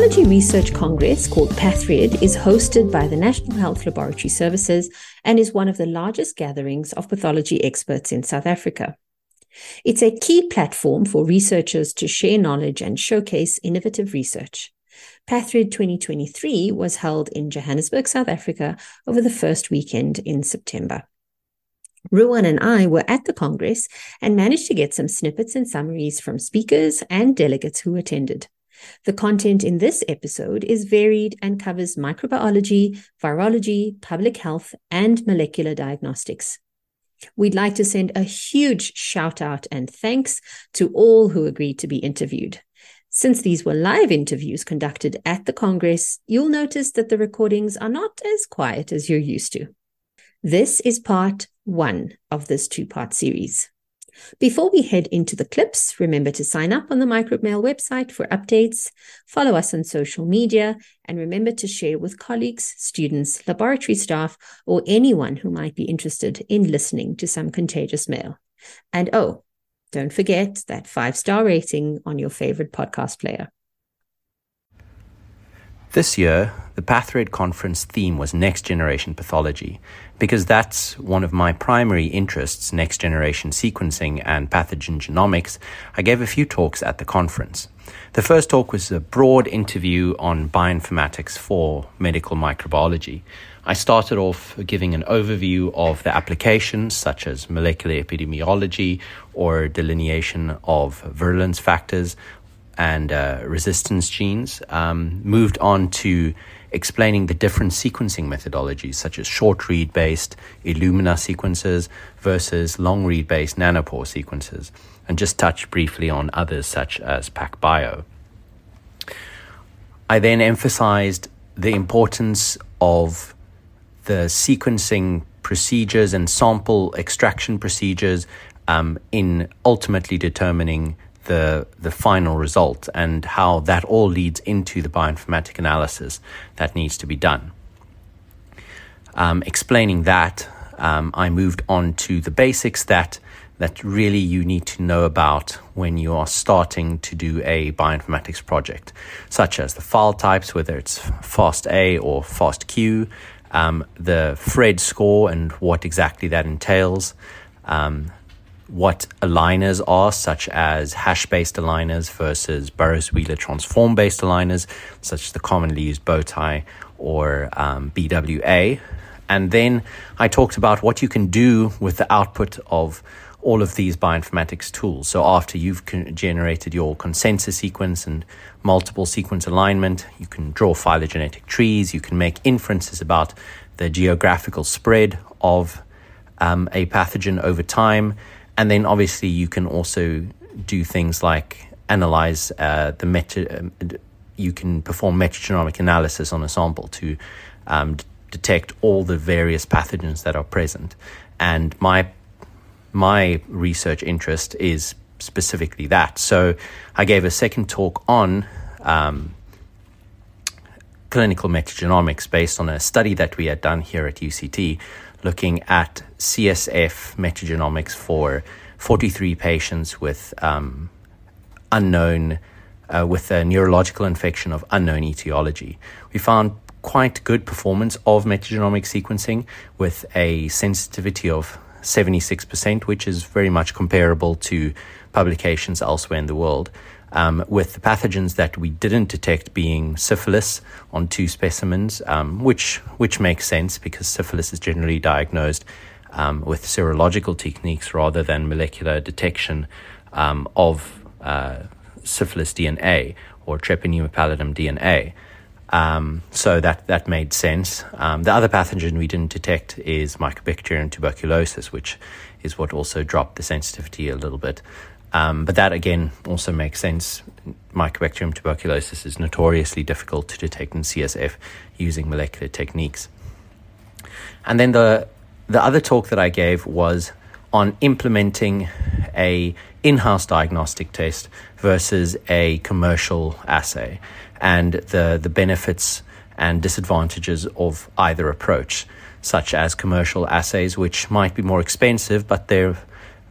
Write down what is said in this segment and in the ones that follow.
The Pathology Research Congress, called PathRed, is hosted by the National Health Laboratory Services and is one of the largest gatherings of pathology experts in South Africa. It's a key platform for researchers to share knowledge and showcase innovative research. PathRed 2023 was held in Johannesburg, South Africa, over the first weekend in September. Ruan and I were at the Congress and managed to get some snippets and summaries from speakers and delegates who attended. The content in this episode is varied and covers microbiology, virology, public health, and molecular diagnostics. We'd like to send a huge shout out and thanks to all who agreed to be interviewed. Since these were live interviews conducted at the Congress, you'll notice that the recordings are not as quiet as you're used to. This is part one of this two part series. Before we head into the clips, remember to sign up on the Microbe Mail website for updates, follow us on social media, and remember to share with colleagues, students, laboratory staff, or anyone who might be interested in listening to some contagious mail. And oh, don't forget that five star rating on your favorite podcast player. This year, the PathRed conference theme was Next Generation Pathology, because that's one of my primary interests, next generation sequencing and pathogen genomics. I gave a few talks at the conference. The first talk was a broad interview on bioinformatics for medical microbiology. I started off giving an overview of the applications such as molecular epidemiology or delineation of virulence factors and uh, resistance genes, um, moved on to explaining the different sequencing methodologies, such as short read based Illumina sequences versus long read based nanopore sequences, and just touch briefly on others such as PacBio. I then emphasized the importance of the sequencing procedures and sample extraction procedures um, in ultimately determining the the final result and how that all leads into the bioinformatic analysis that needs to be done. Um, explaining that, um, I moved on to the basics that that really you need to know about when you are starting to do a bioinformatics project, such as the file types, whether it's FASTA or FASTQ, um, the Phred score and what exactly that entails, um, what aligners are, such as hash based aligners versus Burrows Wheeler transform based aligners, such as the commonly used bowtie or um, BWA. And then I talked about what you can do with the output of all of these bioinformatics tools. So after you've generated your consensus sequence and multiple sequence alignment, you can draw phylogenetic trees, you can make inferences about the geographical spread of um, a pathogen over time and then obviously you can also do things like analyze uh, the meta. Um, you can perform metagenomic analysis on a sample to um, d- detect all the various pathogens that are present. And my my research interest is specifically that. So I gave a second talk on um, clinical metagenomics based on a study that we had done here at UCT looking at CSF metagenomics for 43 patients with um, unknown, uh, with a neurological infection of unknown etiology. We found quite good performance of metagenomic sequencing with a sensitivity of 76%, which is very much comparable to publications elsewhere in the world um, with the pathogens that we didn't detect being syphilis on two specimens, um, which which makes sense because syphilis is generally diagnosed um, with serological techniques rather than molecular detection um, of uh, syphilis DNA or Treponema pallidum DNA. Um, so that that made sense. Um, the other pathogen we didn't detect is Mycobacterium tuberculosis, which is what also dropped the sensitivity a little bit. Um, but that again also makes sense. Mycobacterium tuberculosis is notoriously difficult to detect in CSF using molecular techniques. And then the the other talk that I gave was on implementing a in-house diagnostic test versus a commercial assay and the the benefits and disadvantages of either approach such as commercial assays which might be more expensive but they're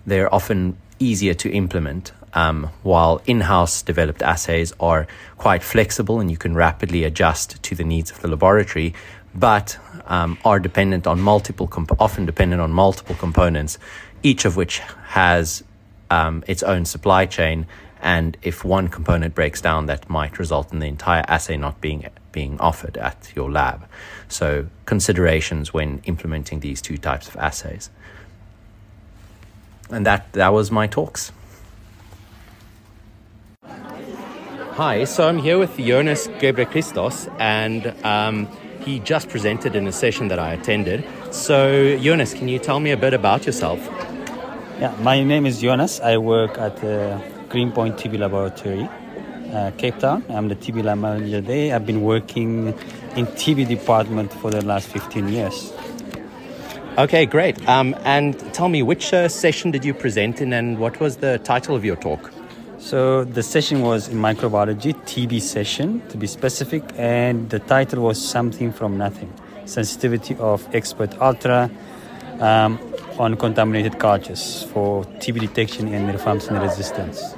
they're often easier to implement um, while in house developed assays are quite flexible and you can rapidly adjust to the needs of the laboratory, but um, are dependent on multiple, comp- often dependent on multiple components, each of which has um, its own supply chain. And if one component breaks down, that might result in the entire assay not being being offered at your lab. So considerations when implementing these two types of assays. And that that was my talks. Hi, so I'm here with Jonas Gebrekristos, and um, he just presented in a session that I attended. So, Jonas, can you tell me a bit about yourself? Yeah, my name is Jonas. I work at the Greenpoint TB Laboratory, uh, Cape Town. I'm the TB lab manager there. I've been working in TB department for the last 15 years. Okay, great. Um, and tell me, which uh, session did you present in, and what was the title of your talk? So the session was in microbiology, TB session to be specific, and the title was something from nothing: sensitivity of expert ultra um, on contaminated cultures for TB detection and rifampicin resistance.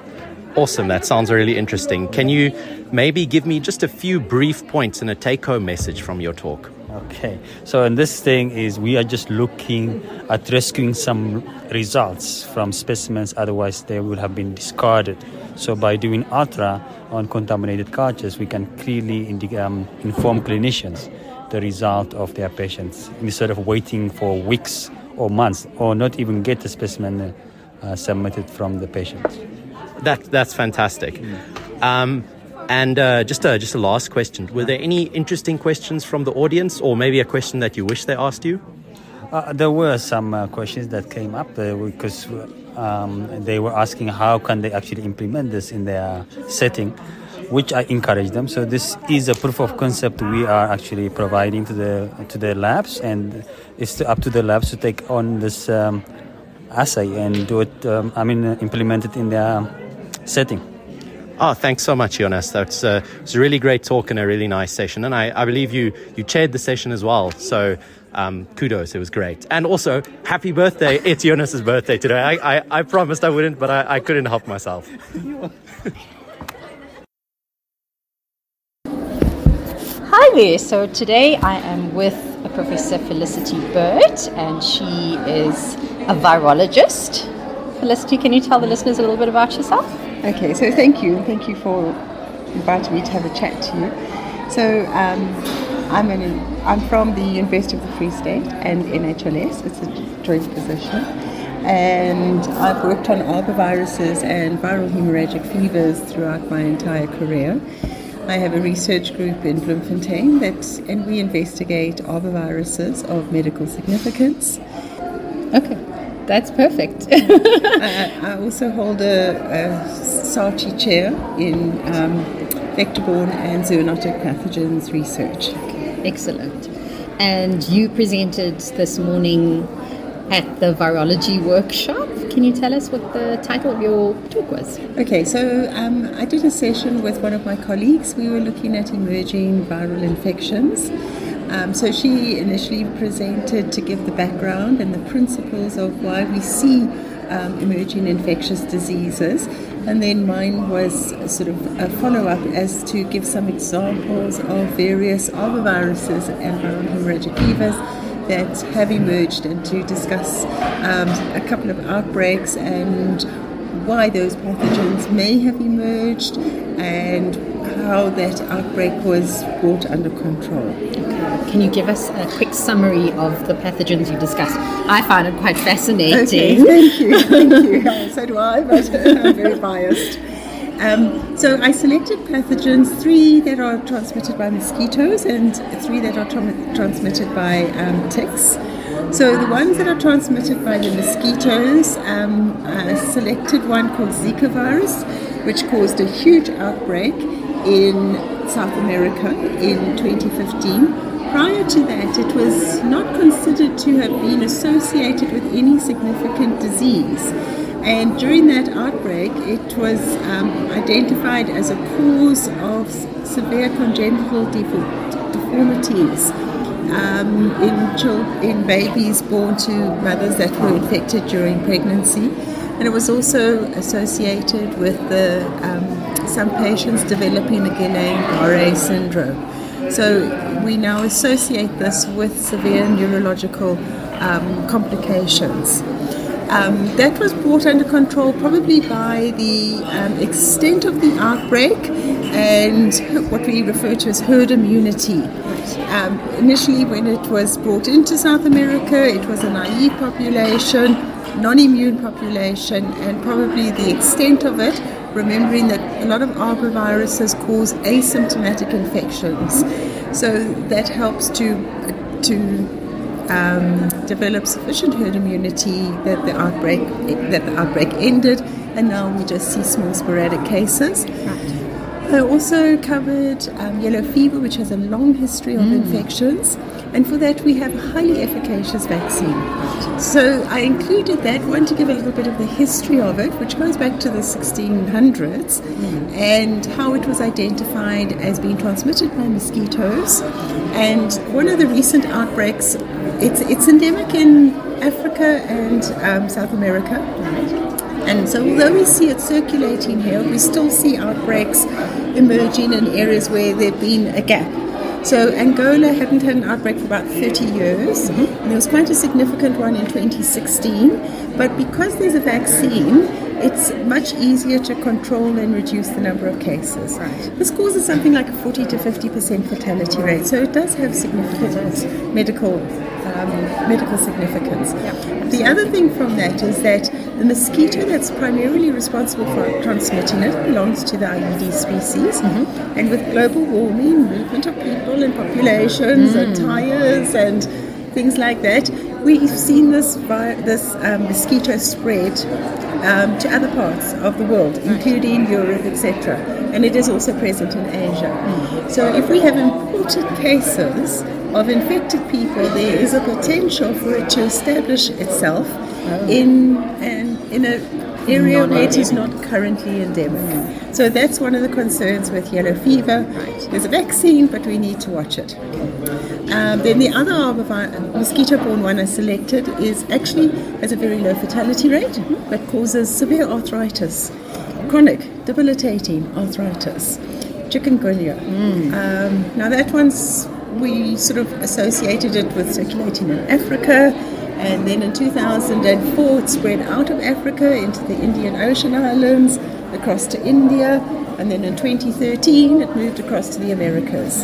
Awesome, that sounds really interesting. Can you maybe give me just a few brief points and a take-home message from your talk? Okay, so in this thing is we are just looking at rescuing some results from specimens, otherwise they would have been discarded. So by doing ultra on contaminated cultures, we can clearly indi- um, inform clinicians the result of their patients instead of waiting for weeks or months or not even get the specimen uh, submitted from the patient. That, that's fantastic. Mm. Um, and uh, just a just a last question: Were there any interesting questions from the audience, or maybe a question that you wish they asked you? Uh, there were some uh, questions that came up uh, because um, they were asking how can they actually implement this in their setting, which I encourage them. So this is a proof of concept we are actually providing to the to the labs, and it's up to the labs to take on this um, assay and do it. Um, I mean, implement it in their setting. Oh, thanks so much, Jonas. That's uh, was a really great talk and a really nice session. And I, I believe you you chaired the session as well. So um, kudos, it was great. And also, happy birthday! It's Jonas's birthday today. I, I, I promised I wouldn't, but I, I couldn't help myself. Hi there. So today I am with Professor Felicity Burt, and she is a virologist. Felicity, can you tell the listeners a little bit about yourself? Okay, so thank you. Thank you for inviting me to have a chat to you. So, um, I'm, an, I'm from the University of the Free State and NHLS, it's a joint position. And I've worked on arboviruses and viral hemorrhagic fevers throughout my entire career. I have a research group in Bloemfontein that, and we investigate arboviruses of medical significance. Okay. That's perfect. I, I, also hold a, a SARCHI chair in um, vector-borne and zoonotic pathogens research. Excellent. And you presented this morning at the virology workshop. Can you tell us what the title of your talk was? Okay, so um, I did a session with one of my colleagues. We were looking at emerging viral infections. Um, so she initially presented to give the background and the principles of why we see um, emerging infectious diseases. And then mine was sort of a follow up as to give some examples of various arboviruses and viral hemorrhagic fevers that have emerged and to discuss um, a couple of outbreaks and why those pathogens may have emerged and how that outbreak was brought under control. Can you give us a quick summary of the pathogens you discussed? I find it quite fascinating. Okay, thank you, thank you. so do I, but I'm very biased. Um, so I selected pathogens, three that are transmitted by mosquitoes and three that are tra- transmitted by um, ticks. So the ones that are transmitted by the mosquitoes, um, I selected one called Zika virus, which caused a huge outbreak in South America in 2015. Prior to that, it was not considered to have been associated with any significant disease. And during that outbreak, it was um, identified as a cause of severe congenital deformities um, in, in babies born to mothers that were infected during pregnancy. and it was also associated with the um, some patients developing the Guillain-Barré syndrome. So we now associate this with severe neurological um, complications. Um, that was brought under control probably by the um, extent of the outbreak and what we refer to as herd immunity. Um, initially, when it was brought into South America, it was a naive population, non immune population, and probably the extent of it, remembering that a lot of arboviruses cause asymptomatic infections. So that helps to, to um, develop sufficient herd immunity that the outbreak that the outbreak ended, and now we just see small sporadic cases. I also covered um, yellow fever, which has a long history of mm. infections, and for that we have a highly efficacious vaccine. So I included that one to give a little bit of the history of it, which goes back to the 1600s, mm. and how it was identified as being transmitted by mosquitoes. And one of the recent outbreaks, it's it's endemic in Africa and um, South America. And so, although we see it circulating here, we still see outbreaks emerging in areas where there's been a gap. So, Angola hadn't had an outbreak for about 30 years, mm-hmm. there was quite a significant one in 2016. But because there's a vaccine, it's much easier to control and reduce the number of cases. Right. This causes something like a 40 to 50% fatality rate, so it does have significant medical um, medical significance. Yep. The other thing from that is that the mosquito that's primarily responsible for transmitting it belongs to the Aedes species, mm-hmm. and with global warming, movement of people and populations, mm. and tires and things like that, we've seen this this um, mosquito spread um, to other parts of the world, including Europe, etc. And it is also present in Asia. Mm. So if we have imported cases of infected people, there is a potential for it to establish itself oh. in an in area where it is not currently endemic. Mm. So that's one of the concerns with yellow fever. Right. There's a vaccine, but we need to watch it. Um, then the other mosquito-borne one I selected is actually has a very low fatality rate, mm-hmm. but causes severe arthritis, chronic, debilitating arthritis, chikungunya. Mm. Um, now that one's we sort of associated it with circulating in Africa. And then in 2004, it spread out of Africa into the Indian Ocean Islands, across to India, and then in 2013, it moved across to the Americas.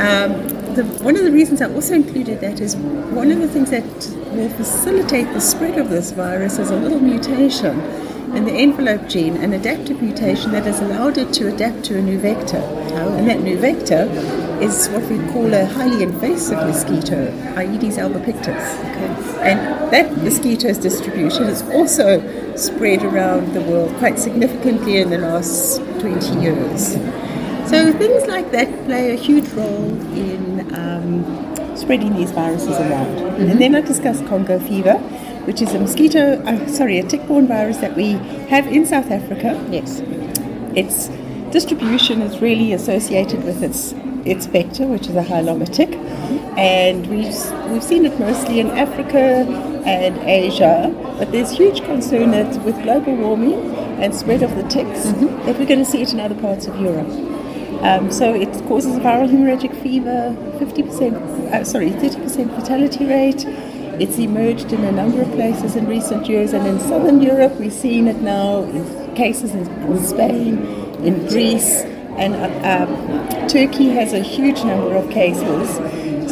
Um, the, one of the reasons I also included that is one of the things that will facilitate the spread of this virus is a little mutation in the envelope gene, an adaptive mutation that has allowed it to adapt to a new vector. Oh. And that new vector is what we call a highly invasive mosquito, Aedes albopictus. Okay. And that mosquito's distribution has also spread around the world quite significantly in the last 20 years. So things like that play a huge role in um, spreading these viruses around. Mm-hmm. And then I discussed Congo fever, which is a mosquito, uh, sorry, a tick-borne virus that we have in South Africa. Yes. Its distribution is really associated with its its vector, which is a hylomitic, and we've, we've seen it mostly in Africa and Asia, but there's huge concern that with global warming and spread of the ticks, mm-hmm. that we're going to see it in other parts of Europe. Um, so it causes a viral hemorrhagic fever, 50%, uh, sorry, 30% fatality rate. It's emerged in a number of places in recent years, and in southern Europe, we're seeing it now in cases in, in Spain, in Greece, and uh, um, Turkey has a huge number of cases.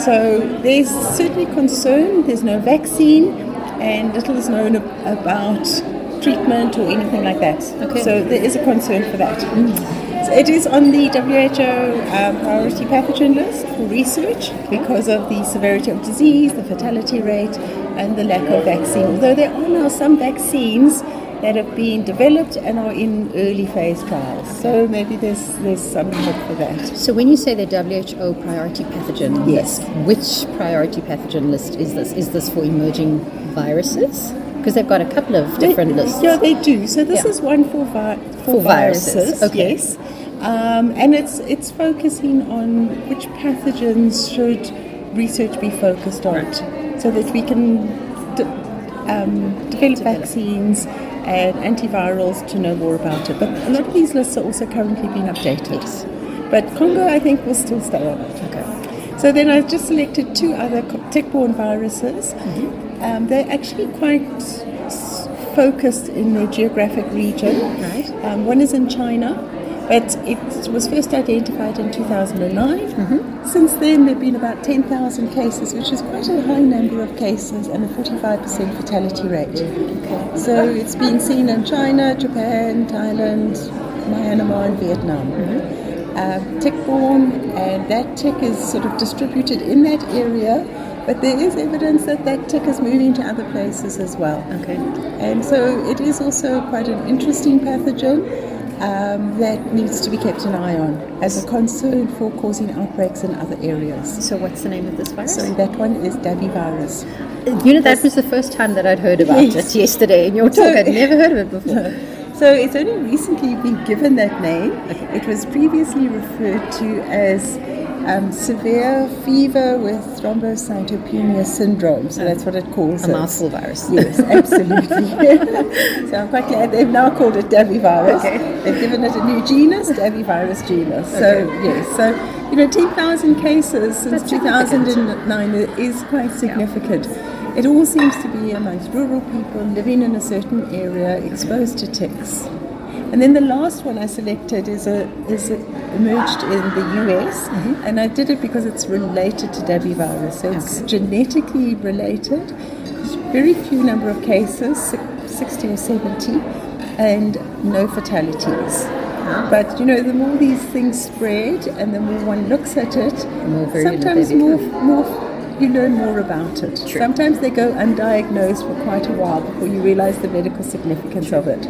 So there's certainly concern. There's no vaccine, and little is known about treatment or anything like that. Okay. So there is a concern for that. Mm. So it is on the WHO um, priority pathogen list for research because of the severity of disease, the fatality rate, and the lack of vaccine. Although there are now some vaccines that have been developed and are in early phase trials. So maybe there's there's some hope for that. So when you say the WHO priority pathogen yes. list, which priority pathogen list is this? Is this for emerging viruses? Because they've got a couple of different they, lists. Yeah, they do. So this yeah. is one for, vi- for, for viruses. viruses. Okay. Yes. Um, and it's it's focusing on which pathogens should research be focused on, right. so that we can de- um, develop vaccines and antivirals to know more about it. But a lot of these lists are also currently being updated. But Congo, I think, will still stay on it. Okay. So then I've just selected two other tick-borne viruses. Mm-hmm. Um, they're actually quite focused in their geographic region. Right. Um, one is in China, but it was first identified in 2009. Mm-hmm. Since then, there have been about 10,000 cases, which is quite a high number of cases and a 45% fatality rate. Okay. So it's been seen in China, Japan, Thailand, Myanmar, and Vietnam. Um, tick-borne, and that tick is sort of distributed in that area, but there is evidence that that tick is moving to other places as well. Okay. And so it is also quite an interesting pathogen um, that needs to be kept an eye on as a concern for causing outbreaks in other areas. So what's the name of this virus? So that one is Davi virus. You know, that was the first time that I'd heard about Yes. it yesterday in your talk. I'd never heard of it before. So it's only recently been given that name. It was previously referred to as um, severe fever with thrombocytopenia syndrome. So that's what it calls A it. mouthful virus. Yes, absolutely. so I'm quite glad they've now called it Davivirus. Okay. They've given it a new genus, Davivirus genus. So yes, so you know, 10,000 cases since That's 2009 is quite significant. It all seems to be amongst rural people living in a certain area exposed to ticks. And then the last one I selected is a is a, emerged in the US, and I did it because it's related to Davi virus. So it's genetically related. There's very few number of cases, 60 or 70, and no fatalities. But you know, the more these things spread, and the more one looks at it, more sometimes more more you learn more about it. True. Sometimes they go undiagnosed for quite a while before you realize the medical significance of it.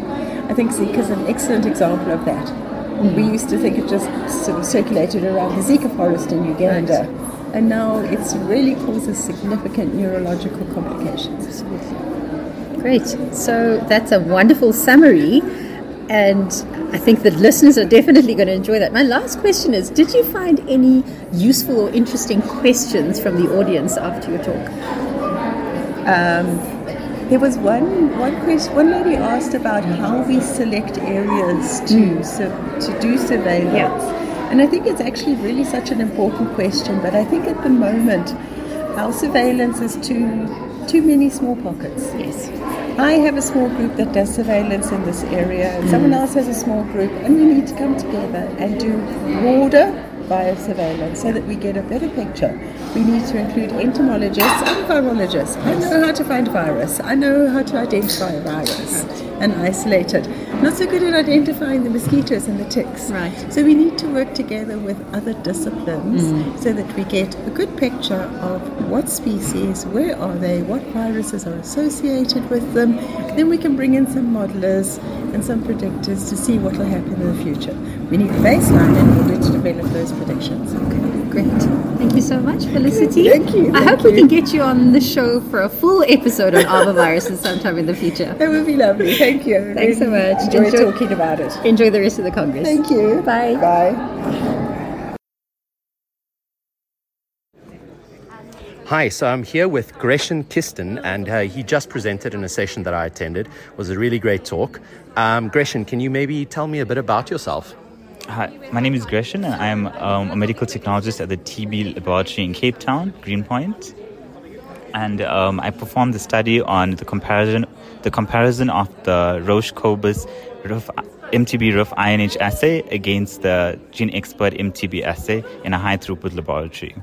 I think Zika is an excellent example of that. Mm. We used to think it just sort of circulated around the Zika forest in Uganda, and now it's really causes significant neurological complications. Great. So that's a wonderful summary. And I think that listeners are definitely going to enjoy that. My last question is Did you find any useful or interesting questions from the audience after your talk? Um, there was one one question. One lady asked about how we select areas to hmm. sur- to do surveillance, and I think it's actually really such an important question. But I think at the moment, our surveillance is too too many small pockets. Yes. I have a small group that does surveillance in this area, and someone mm. else has a small group, and we need to come together and do broader biosurveillance so that we get a better picture. We need to include entomologists and virologists. I know how to find a virus. I know how to identify a virus and isolate it. Not so good at identifying the mosquitoes and the ticks. Right. So we need to work together with other disciplines mm. so that we get a good picture of what species, where are they, what viruses are associated with them. Then we can bring in some modelers and some predictors to see what will happen in the future. We need a baseline in order to develop those predictions. Great. Thank you so much, Felicity. Thank you, I thank hope we can get you on the show for a full episode on arboviruses sometime in the future. That would be lovely. Thank you. Thanks so much. Enjoyed Enjoy- talking about it. Enjoy the rest of the Congress. Thank you. Bye. Bye. Hi, so I'm here with Gresham Kiston, and uh, he just presented in a session that I attended. It was a really great talk. Um, Gresham, can you maybe tell me a bit about yourself? Hi, my name is Gresham, and I am um, a medical technologist at the TB laboratory in Cape Town, Greenpoint. And um, I performed the study on the comparison, the comparison of the Roche Cobus RUF, MTB RUF INH assay against the Gene Expert MTB assay in a high throughput laboratory.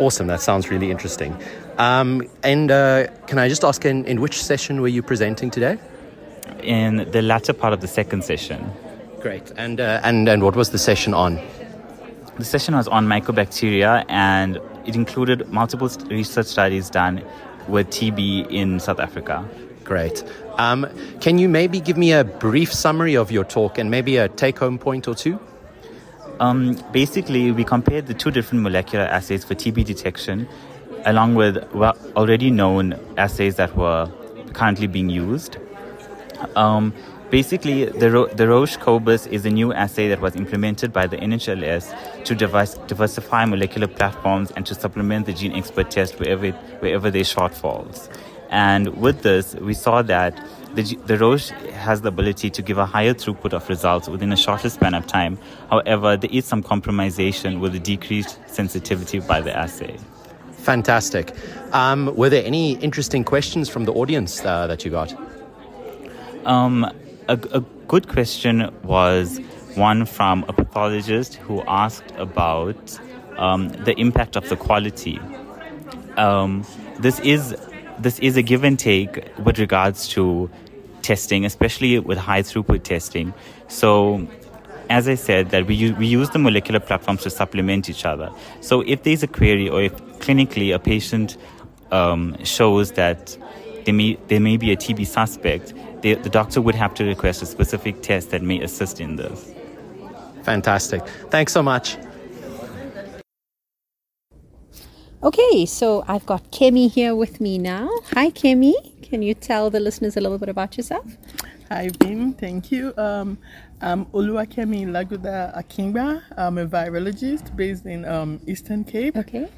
Awesome, that sounds really interesting. Um, and uh, can I just ask, in, in which session were you presenting today? In the latter part of the second session, Great. And, uh, and, and what was the session on? The session was on mycobacteria and it included multiple research studies done with TB in South Africa. Great. Um, can you maybe give me a brief summary of your talk and maybe a take home point or two? Um, basically, we compared the two different molecular assays for TB detection along with well, already known assays that were currently being used. Um, basically, the, Ro- the Roche Cobus is a new assay that was implemented by the NHLS to device, diversify molecular platforms and to supplement the gene expert test wherever, it, wherever there's shortfalls. And with this, we saw that the, the Roche has the ability to give a higher throughput of results within a shorter span of time. However, there is some compromisation with the decreased sensitivity by the assay. Fantastic. Um, were there any interesting questions from the audience uh, that you got? Um, a, a good question was one from a pathologist who asked about um, the impact of the quality. Um, this is this is a give and take with regards to testing, especially with high throughput testing. So, as I said, that we use, we use the molecular platforms to supplement each other. So, if there's a query or if clinically a patient um, shows that there may, there may be a TB suspect, the, the doctor would have to request a specific test that may assist in this. Fantastic. Thanks so much. Okay, so I've got Kemi here with me now. Hi, Kemi. Can you tell the listeners a little bit about yourself? Hi, Vim. Thank you. Um, I'm Oluwakemi Laguda Akingba. I'm a virologist based in um, Eastern Cape. Okay.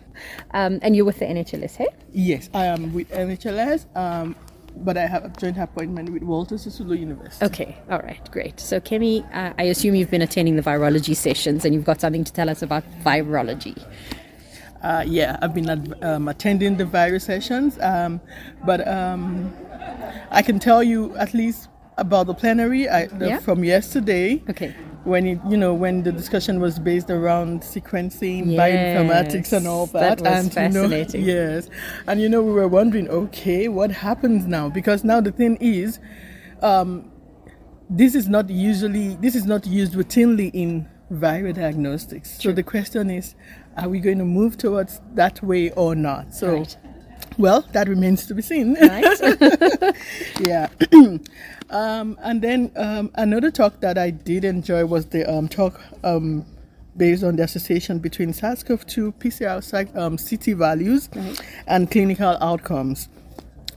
Um, and you're with the NHLS, hey? Yes, I am with NHLS, um, but I have a joint appointment with Walter Sisulu University. Okay, all right, great. So, Kemi, uh, I assume you've been attending the virology sessions and you've got something to tell us about virology. Uh, yeah, I've been um, attending the virus sessions, um, but um, I can tell you at least about the plenary I, the, Yeah? from yesterday. Okay. When it, you know, when the discussion was based around sequencing, bioinformatics, and all that, that was and fascinating. You know, yes, and you know, we were wondering, okay, what happens now? Because now the thing is, um, this is not usually this is not used routinely in viral diagnostics. So the question is, are we going to move towards that way or not? So, Right. Well, that remains to be seen. Right? yeah. um, and then um, another talk that I did enjoy was the um, talk um, based on the association between SARS-CoV-2 PCR um, CT values and clinical outcomes.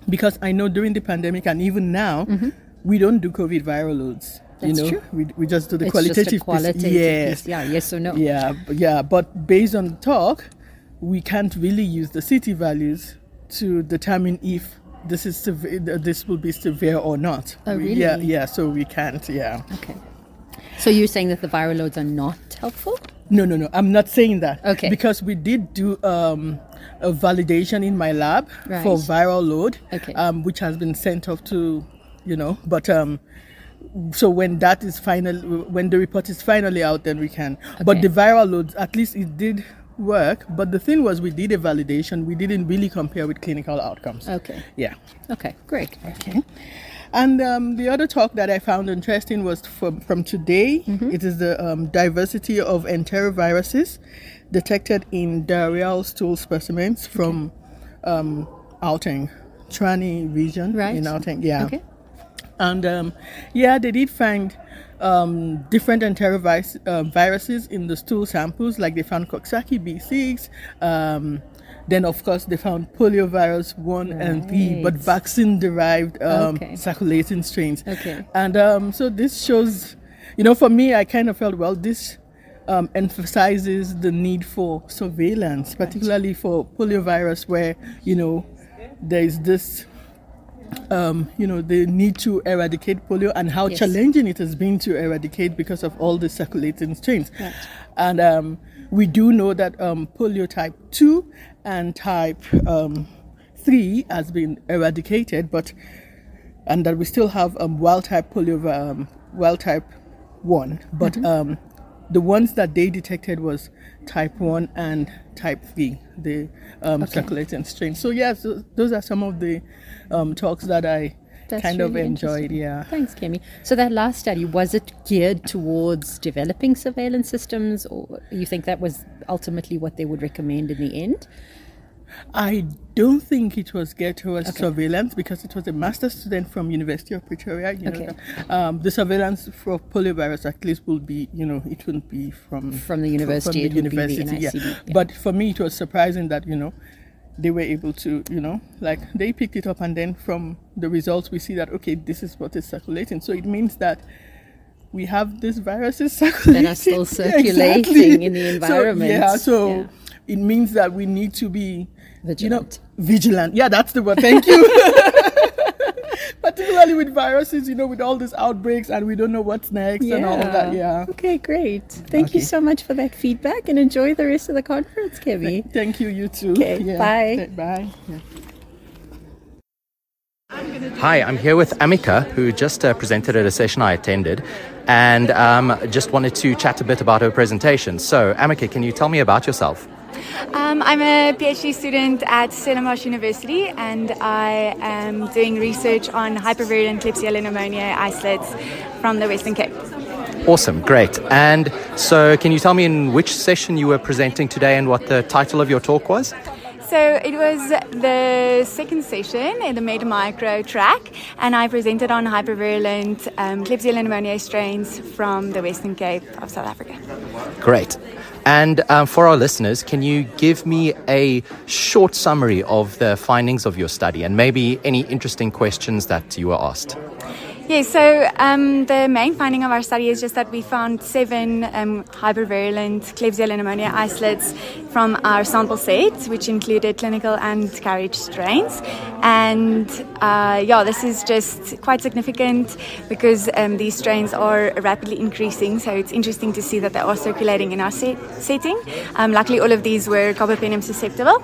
Because I know during the pandemic and even now, we don't do COVID viral loads. Mm-hmm. That's you know, true. we, we just do the It's qualitative just a piece. qualitative Yes. piece. Yeah, yes or no. Yeah, yeah, but based on the talk, we can't really use the CT values to determine if this is severe, this will be severe or not. Oh, We- Yeah, yeah. So we can't. Yeah. Okay. So you're saying that the viral loads are not helpful? No, no, no. I'm not saying that. Okay. Because we did do um, a validation in my lab for viral load, Okay. um, which has been sent off to, you know, but um, so when that is final, when the report is finally out, then we can. But the viral loads, at least it did work. But the thing was, we did a validation. We didn't really compare with clinical outcomes. Okay. Yeah. Okay, great. Okay. And um, the other talk that I found interesting was from, from today. Mm-hmm. It is the um, diversity of enteroviruses detected in diarrheal stool specimens from um, Gauteng, Trani region Right. in Gauteng. Yeah. Okay. And um, yeah, they did find um, different enteroviruses uh, viruses in the stool samples, like they found Coxsackie B6. Um, then, of course, they found poliovirus 1 and 3, but vaccine derived um, Okay. circulating strains. Okay. And um, so this shows, you know, for me, I kind of felt, well, this um, emphasizes the need for surveillance, particularly for poliovirus, where, you know, there is this um, you know, the need to eradicate polio and how Yes. challenging it has been to eradicate because of all the circulating strains. Right. And um, we do know that um, polio type 2 and type um, 3 has been eradicated, but and that we still have um, wild type polio, um, wild type 1. But um, the ones that they detected was type 1 and type 3, the um, circulating strains. So, yes, th- those are some of the um, talks that I That's kind of enjoyed. Yeah. Thanks, Kemi. So that last study was it geared towards developing surveillance systems, or you think that was ultimately what they would recommend in the end? I don't think it was geared towards surveillance because it was a master's student from University of Pretoria. You Okay. know, that, um, the surveillance for poliovirus at least will be, you know, it wouldn't be from From the university, From it would be the yeah. NICD, yeah. But for me, it was surprising that you know they were able to, you know, like they picked it up and then from the results we see that okay, this is what is circulating. So it means that we have these viruses circulating still Yeah, circulating in the So, environment. yeah, so Yeah. It means that we need to be Vigilant. you know vigilant yeah that's the word thank you particularly with viruses you know with all these outbreaks and we don't know what's next and all of that yeah Okay, great. Thank you so much for that feedback and enjoy the rest of the conference, Kevin. thank you you too Okay, bye. Okay, bye yeah. Hi, I'm here with Amika, who just uh, presented at a session I attended, and um, just wanted to chat a bit about her presentation. So, Amika, can you tell me about yourself? Um, I'm a PhD student at Stellenbosch University and I am doing research on hypervirulent Klebsiella pneumoniae isolates from the Western Cape. Awesome, great. And so, can you tell me in which session you were presenting today and what the title of your talk was? So it was the second session in the Med Micro track and I presented on hypervirulent um, Klebsiella pneumoniae strains from the Western Cape of South Africa. Great. And um, for our listeners, can you give me a short summary of the findings of your study and maybe any interesting questions that you were asked? Yeah, so um, the main finding of our study is just that we found seven um, hypervirulent Klebsiella pneumoniae isolates from our sample set, which included clinical and carriage strains. And uh, yeah, this is just quite significant because um, these strains are rapidly increasing. So it's interesting to see that they are circulating in our set- setting. Um, luckily, all of these were carbapenem susceptible.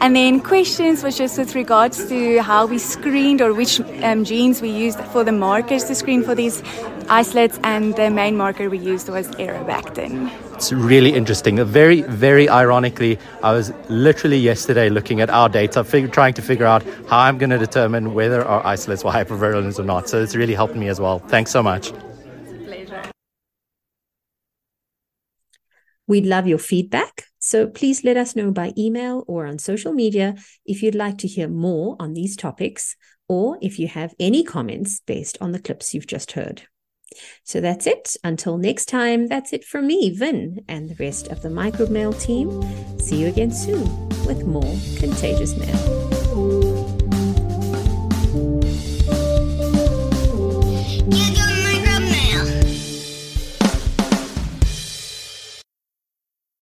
And then questions was just with regards to how we screened or which um, genes we used for the markers to screen for these isolates, and the main marker we used was aerobactin. It's really interesting. Very, very ironically, I was literally yesterday looking at our data, fig- trying to figure out how I'm going to determine whether our isolates were hypervirulent or not. So it's really helped me as well. Thanks so much. It's a pleasure. We'd love your feedback, so please let us know by email or on social media if you'd like to hear more on these topics or if you have any comments based on the clips you've just heard. So that's it. Until next time, that's it from me, Vin, and the rest of the Microbe Mail team. See you again soon with more Contagious Mail.